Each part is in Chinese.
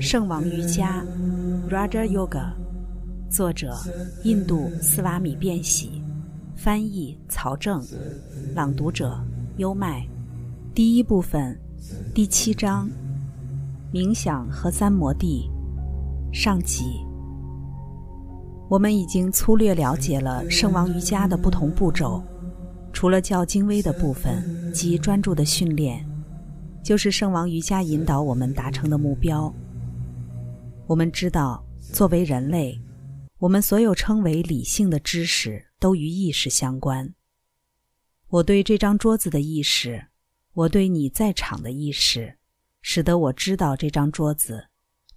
圣王瑜伽 （Raja Yoga），作者印度斯瓦米·便喜，翻译曹正，朗读者优麦。第一部分，第七章：冥想和三摩地上集。我们已经粗略了解了圣王瑜伽的不同步骤，除了较精微的部分及专注的训练，就是圣王瑜伽引导我们达成的目标。我们知道，作为人类，我们所有称为理性的知识都与意识相关。我对这张桌子的意识，我对你在场的意识，使得我知道这张桌子，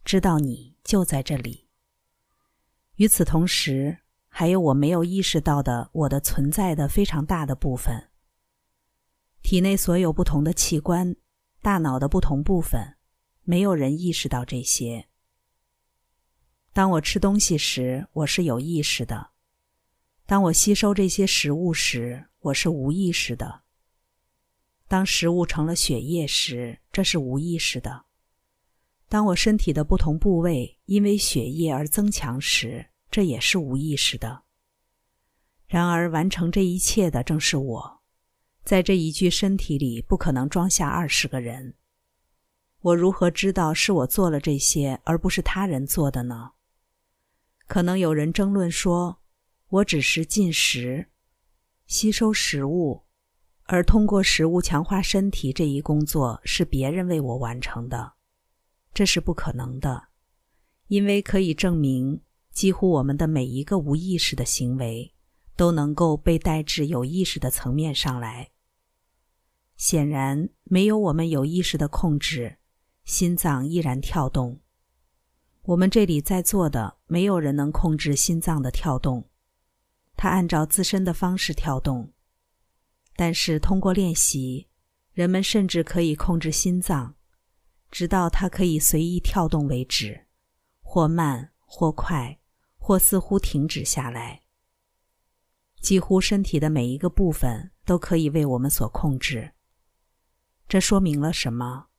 知道你就在这里。与此同时，还有我没有意识到的我的存在的非常大的部分。体内所有不同的器官，大脑的不同部分，没有人意识到这些。当我吃东西时，我是有意识的；当我吸收这些食物时，我是无意识的；当食物成了血液时，这是无意识的；当我身体的不同部位因为血液而增强时，这也是无意识的。然而，完成这一切的正是我。在这一具身体里，不可能装下二十个人。我如何知道是我做了这些，而不是他人做的呢？可能有人争论说，我只是进食、吸收食物，而通过食物强化身体这一工作是别人为我完成的。这是不可能的，因为可以证明，几乎我们的每一个无意识的行为都能够被带至有意识的层面上来。显然，没有我们有意识的控制，心脏依然跳动。我们这里在座的没有人能控制心脏的跳动，它按照自身的方式跳动。但是通过练习，人们甚至可以控制心脏，直到它可以随意跳动为止，或慢或快，或似乎停止下来。几乎身体的每一个部分都可以为我们所控制。这说明了什么？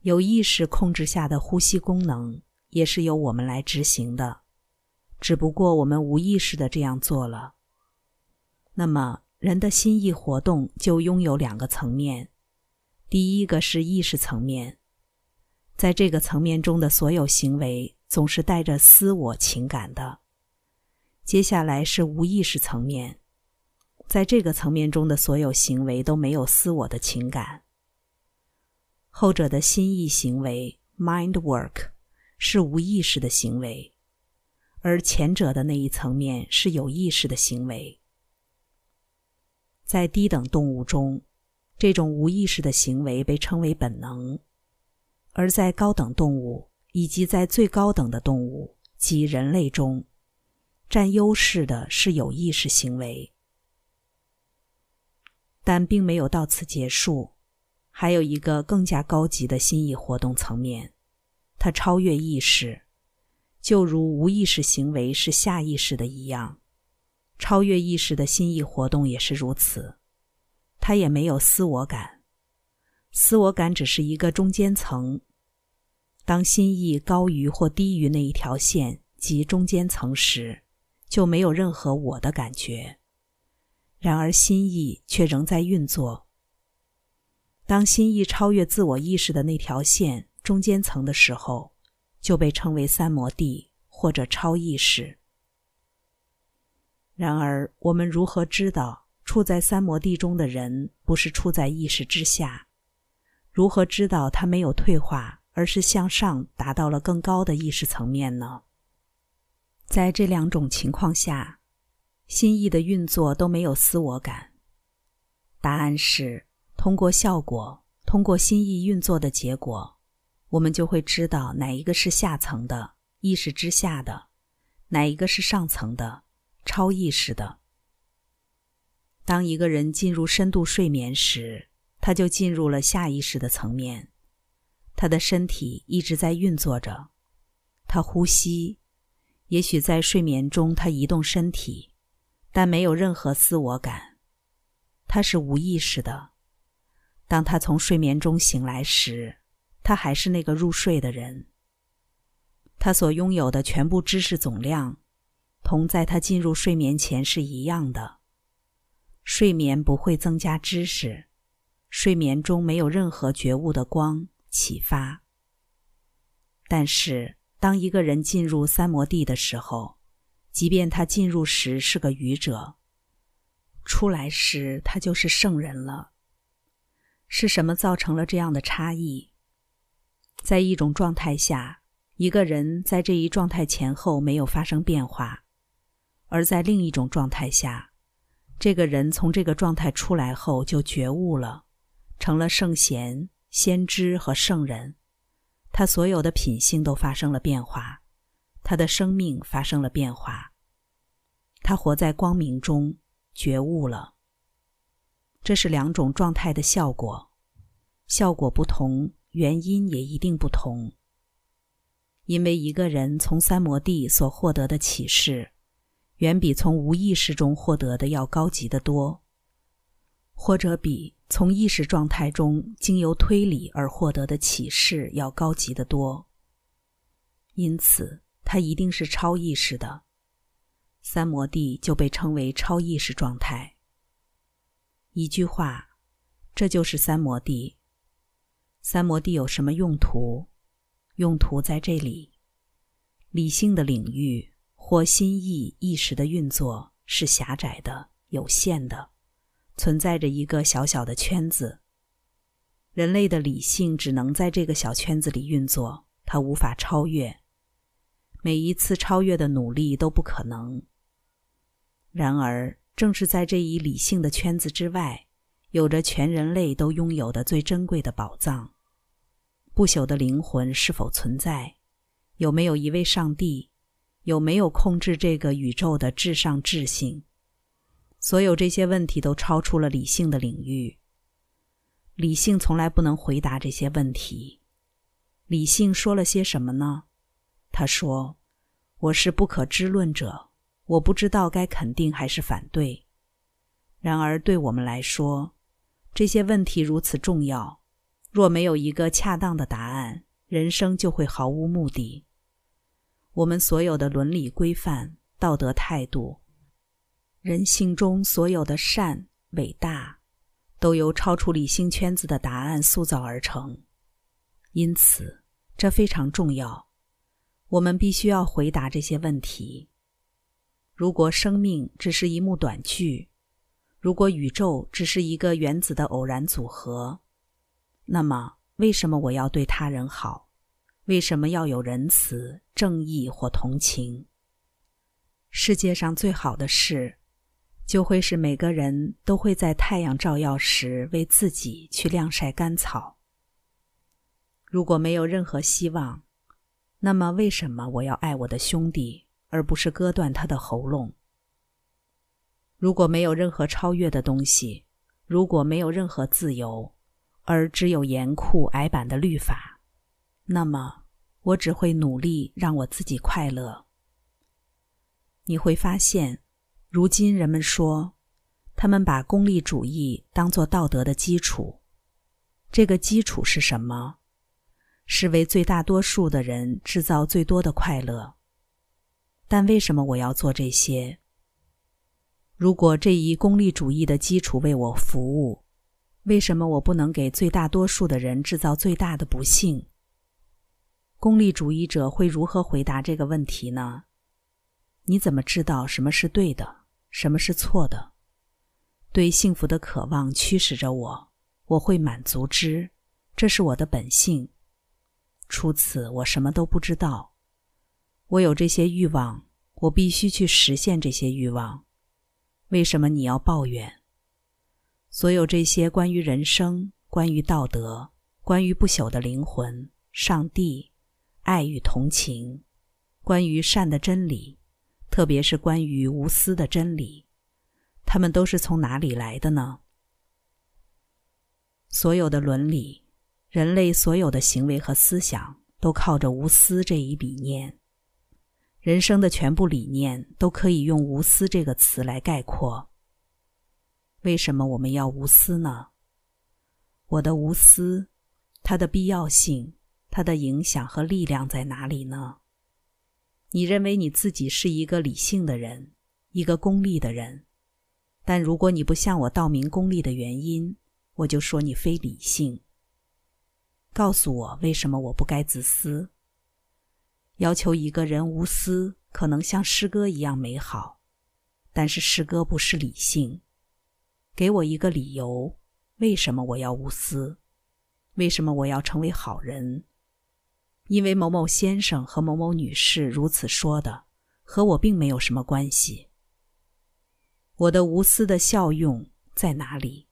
有意识控制下的呼吸功能。也是由我们来执行的，只不过我们无意识的这样做了。那么，人的心意活动就拥有两个层面：第一个是意识层面，在这个层面中的所有行为总是带着私我情感的；接下来是无意识层面，在这个层面中的所有行为都没有私我的情感。后者的心意行为 （mind work）。是无意识的行为，而前者的那一层面是有意识的行为。在低等动物中，这种无意识的行为被称为本能；而在高等动物以及在最高等的动物及人类中，占优势的是有意识行为。但并没有到此结束，还有一个更加高级的心意活动层面。它超越意识，就如无意识行为是下意识的一样，超越意识的心意活动也是如此。它也没有私我感，私我感只是一个中间层。当心意高于或低于那一条线及中间层时，就没有任何我的感觉。然而心意却仍在运作。当心意超越自我意识的那条线。中间层的时候，就被称为三摩地或者超意识。然而，我们如何知道处在三摩地中的人不是处在意识之下？如何知道他没有退化，而是向上达到了更高的意识层面呢？在这两种情况下，心意的运作都没有私我感。答案是：通过效果，通过心意运作的结果。我们就会知道哪一个是下层的意识之下的，哪一个是上层的超意识的。当一个人进入深度睡眠时，他就进入了下意识的层面，他的身体一直在运作着，他呼吸，也许在睡眠中他移动身体，但没有任何自我感，他是无意识的。当他从睡眠中醒来时。他还是那个入睡的人，他所拥有的全部知识总量，同在他进入睡眠前是一样的。睡眠不会增加知识，睡眠中没有任何觉悟的光启发。但是，当一个人进入三摩地的时候，即便他进入时是个愚者，出来时他就是圣人了。是什么造成了这样的差异？在一种状态下，一个人在这一状态前后没有发生变化；而在另一种状态下，这个人从这个状态出来后就觉悟了，成了圣贤、先知和圣人。他所有的品性都发生了变化，他的生命发生了变化。他活在光明中，觉悟了。这是两种状态的效果，效果不同，原因也一定不同。因为一个人从三摩地所获得的启示，远比从无意识中获得的要高级得多，或者比从意识状态中经由推理而获得的启示要高级得多。因此，它一定是超意识的。三摩地就被称为超意识状态。一句话，这就是三摩地。三摩地有什么用途？用途在这里。理性的领域或心意意识的运作是狭窄的、有限的，存在着一个小小的圈子。人类的理性只能在这个小圈子里运作，它无法超越。每一次超越的努力都不可能。然而。正是在这一理性的圈子之外，有着全人类都拥有的最珍贵的宝藏——不朽的灵魂是否存在？有没有一位上帝？有没有控制这个宇宙的至上智性？所有这些问题都超出了理性的领域。理性从来不能回答这些问题。理性说了些什么呢？他说：“我是不可知论者。”我不知道该肯定还是反对。然而，对我们来说，这些问题如此重要，若没有一个恰当的答案，人生就会毫无目的。我们所有的伦理规范、道德态度、人性中所有的善、伟大，都由超出理性圈子的答案塑造而成。因此，这非常重要。我们必须要回答这些问题。如果生命只是一幕短剧，如果宇宙只是一个原子的偶然组合，那么为什么我要对他人好？为什么要有仁慈、正义或同情？世界上最好的事，就会是每个人都会在太阳照耀时为自己去晾晒干草。如果没有任何希望，那么为什么我要爱我的兄弟？而不是割断他的喉咙。如果没有任何超越的东西，如果没有任何自由，而只有严酷矮板的律法，那么我只会努力让我自己快乐。你会发现，如今人们说，他们把功利主义当作道德的基础。这个基础是什么？是为最大多数的人制造最多的快乐。但为什么我要做这些？如果这一功利主义的基础为我服务，为什么我不能给最大多数的人制造最大的不幸？功利主义者会如何回答这个问题呢？你怎么知道什么是对的，什么是错的？对幸福的渴望驱使着我，我会满足之，这是我的本性。除此，我什么都不知道。我有这些欲望，我必须去实现这些欲望。为什么你要抱怨？所有这些关于人生、关于道德、关于不朽的灵魂、上帝、爱与同情、关于善的真理，特别是关于无私的真理，他们都是从哪里来的呢？所有的伦理，人类所有的行为和思想，都靠着无私这一理念。人生的全部理念都可以用“无私”这个词来概括。为什么我们要无私呢？我的无私，它的必要性、它的影响和力量在哪里呢？你认为你自己是一个理性的人，一个功利的人。但如果你不向我道明功利的原因，我就说你非理性。告诉我为什么我不该自私？要求一个人无私，可能像诗歌一样美好，但是诗歌不是理性。给我一个理由，为什么我要无私？为什么我要成为好人？因为某某先生和某某女士如此说的，和我并没有什么关系。我的无私的效用在哪里？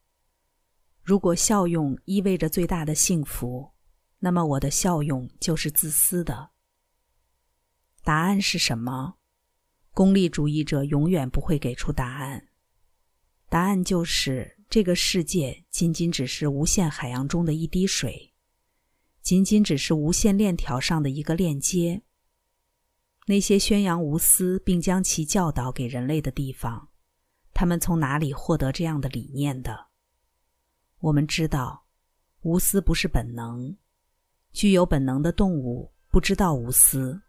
如果效用意味着最大的幸福，那么我的效用就是自私的。答案是什么？功利主义者永远不会给出答案。答案就是这个世界仅仅只是无限海洋中的一滴水，仅仅只是无限链条上的一个链接。那些宣扬无私并将其教导给人类的地方。他们从哪里获得这样的理念的？我们知道，无私不是本能，具有本能的动物不知道无私，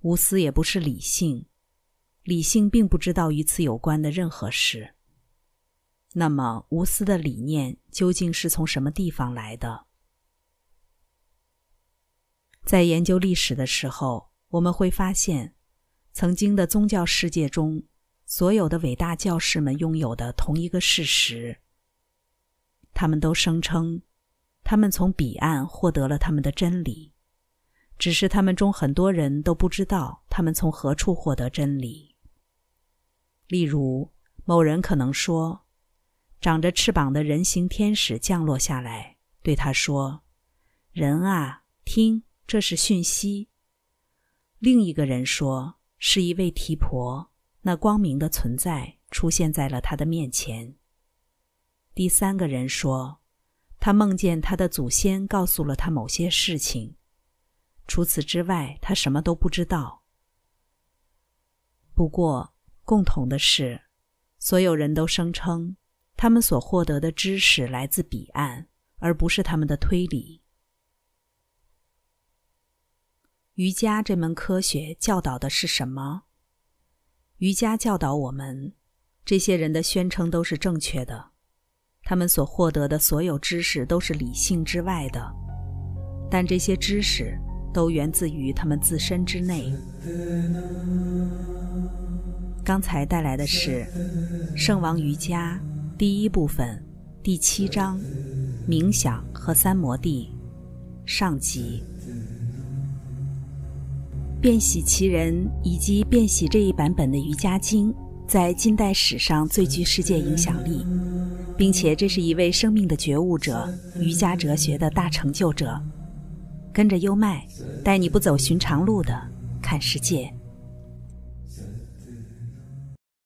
无私也不是理性，理性并不知道与此有关的任何事。那么，无私的理念究竟是从什么地方来的？在研究历史的时候，我们会发现，曾经的宗教世界中。所有的伟大教士们拥有的同一个事实，他们都声称，他们从彼岸获得了他们的真理，只是他们中很多人都不知道他们从何处获得真理。例如，某人可能说，长着翅膀的人形天使降落下来，对他说：“人啊，听，这是讯息。”另一个人说，是一位提婆。那光明的存在出现在了他的面前。第三个人说，他梦见他的祖先告诉了他某些事情，除此之外，他什么都不知道。不过，共同的是，所有人都声称，他们所获得的知识来自彼岸，而不是他们的推理。瑜伽这门科学教导的是什么？瑜伽教导我们，这些人的宣称都是正确的，他们所获得的所有知识都是理性之外的，但这些知识都源自于他们自身之内。刚才带来的是《圣王瑜伽》第一部分第七章“冥想和三摩地”上集。变喜其人以及变喜这一版本的《瑜伽经》在近代史上最具世界影响力，并且这是一位生命的觉悟者、瑜伽哲学的大成就者。跟着优麦，带你不走寻常路的看世界。